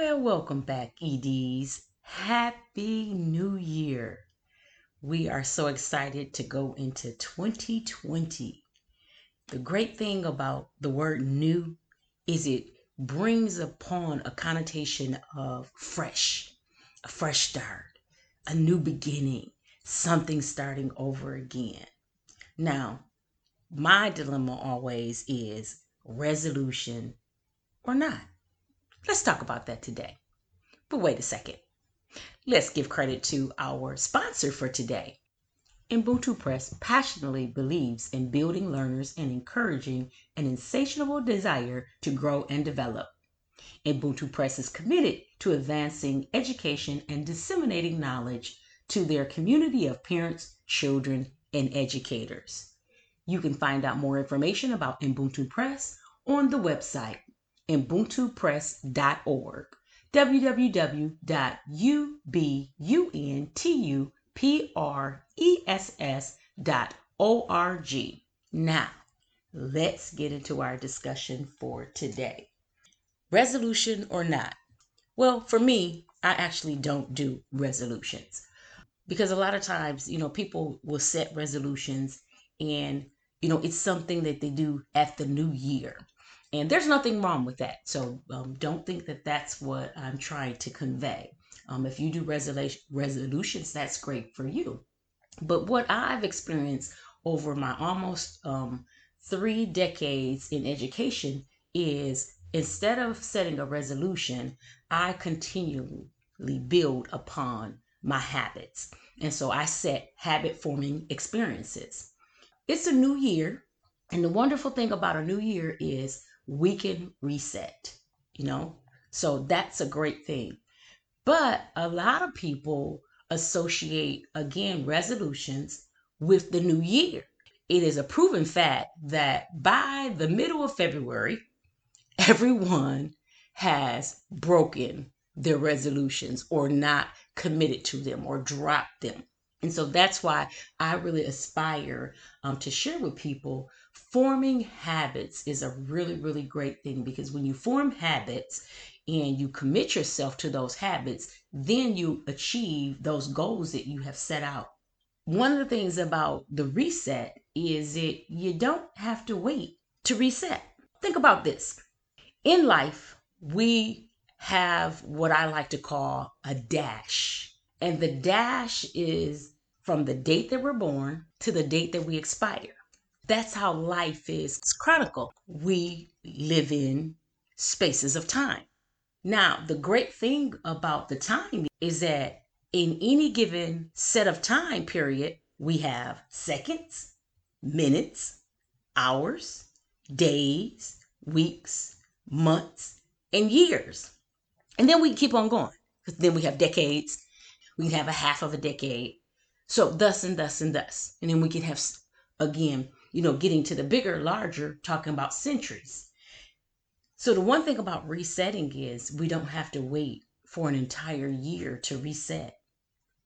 Well, welcome back, EDs. Happy New Year. We are so excited to go into 2020. The great thing about the word new is it brings upon a connotation of fresh, a fresh start, a new beginning, something starting over again. Now, my dilemma always is resolution or not. Let's talk about that today. But wait a second. Let's give credit to our sponsor for today. Ubuntu Press passionately believes in building learners and encouraging an insatiable desire to grow and develop. Ubuntu Press is committed to advancing education and disseminating knowledge to their community of parents, children, and educators. You can find out more information about Ubuntu Press on the website ubuntupress.org www.ubuntupress.org. Now, let's get into our discussion for today. Resolution or not? Well, for me, I actually don't do resolutions because a lot of times, you know, people will set resolutions and, you know, it's something that they do at the new year. And there's nothing wrong with that. So um, don't think that that's what I'm trying to convey. Um, if you do resolution, resolutions, that's great for you. But what I've experienced over my almost um, three decades in education is instead of setting a resolution, I continually build upon my habits. And so I set habit forming experiences. It's a new year. And the wonderful thing about a new year is we can reset, you know? So that's a great thing. But a lot of people associate, again, resolutions with the new year. It is a proven fact that by the middle of February, everyone has broken their resolutions or not committed to them or dropped them. And so that's why I really aspire um, to share with people forming habits is a really, really great thing because when you form habits and you commit yourself to those habits, then you achieve those goals that you have set out. One of the things about the reset is that you don't have to wait to reset. Think about this. In life, we have what I like to call a dash. And the dash is from the date that we're born to the date that we expire. That's how life is chronicled. We live in spaces of time. Now, the great thing about the time is that in any given set of time period, we have seconds, minutes, hours, days, weeks, months, and years. And then we keep on going. Then we have decades. We can have a half of a decade. So thus and thus and thus. And then we can have, again, you know, getting to the bigger, larger, talking about centuries. So the one thing about resetting is we don't have to wait for an entire year to reset.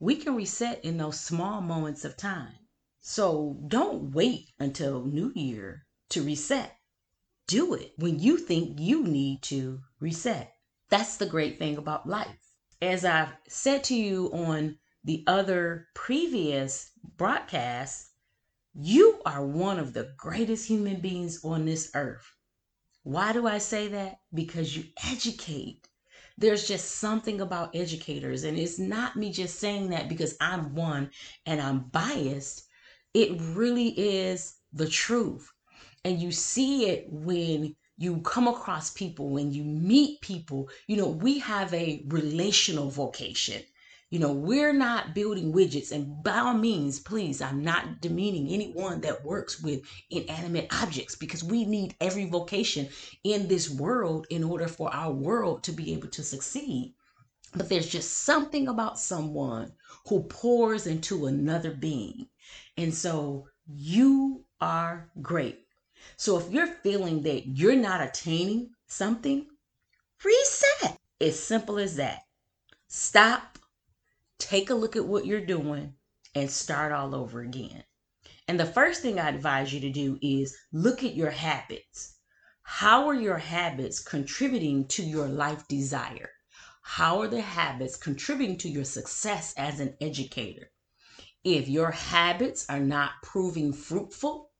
We can reset in those small moments of time. So don't wait until New Year to reset. Do it when you think you need to reset. That's the great thing about life. As I've said to you on the other previous broadcasts, you are one of the greatest human beings on this earth. Why do I say that? Because you educate. There's just something about educators, and it's not me just saying that because I'm one and I'm biased. It really is the truth. And you see it when you come across people, when you meet people. You know, we have a relational vocation. You know, we're not building widgets, and by all means, please, I'm not demeaning anyone that works with inanimate objects because we need every vocation in this world in order for our world to be able to succeed. but there's just something about someone who pours into another being. And so you are great. So if you're feeling that you're not attaining something, reset. As simple as that. Stop, take a look at what you're doing, and start all over again. And the first thing I advise you to do is look at your habits. How are your habits contributing to your life desire? How are the habits contributing to your success as an educator? If your habits are not proving fruitful,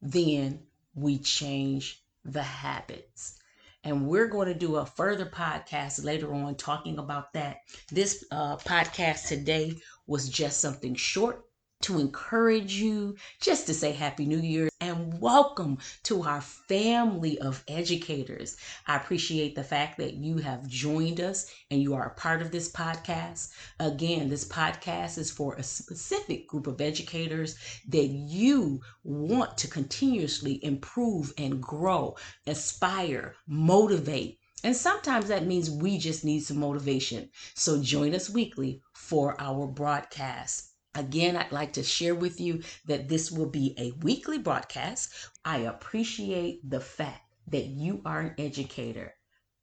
then we change the habits. And we're going to do a further podcast later on talking about that. This uh, podcast today was just something short to encourage you, just to say Happy New Year and welcome to our family of educators. I appreciate the fact that you have joined us and you are a part of this podcast. Again, this podcast is for a specific group of educators that you want to continuously improve and grow, aspire, motivate. And sometimes that means we just need some motivation. So join us weekly for our broadcast. Again, I'd like to share with you that this will be a weekly broadcast. I appreciate the fact that you are an educator.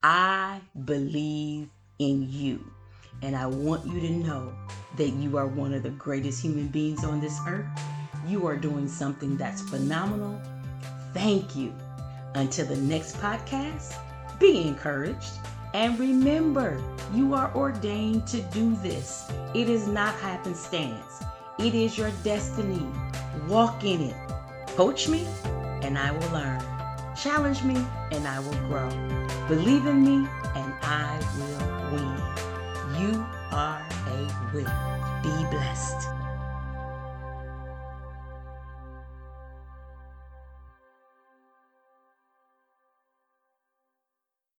I believe in you. And I want you to know that you are one of the greatest human beings on this earth. You are doing something that's phenomenal. Thank you. Until the next podcast, be encouraged. And remember, you are ordained to do this. It is not happenstance. It is your destiny. Walk in it. Coach me, and I will learn. Challenge me, and I will grow. Believe in me, and I will win. You are a winner. Be blessed.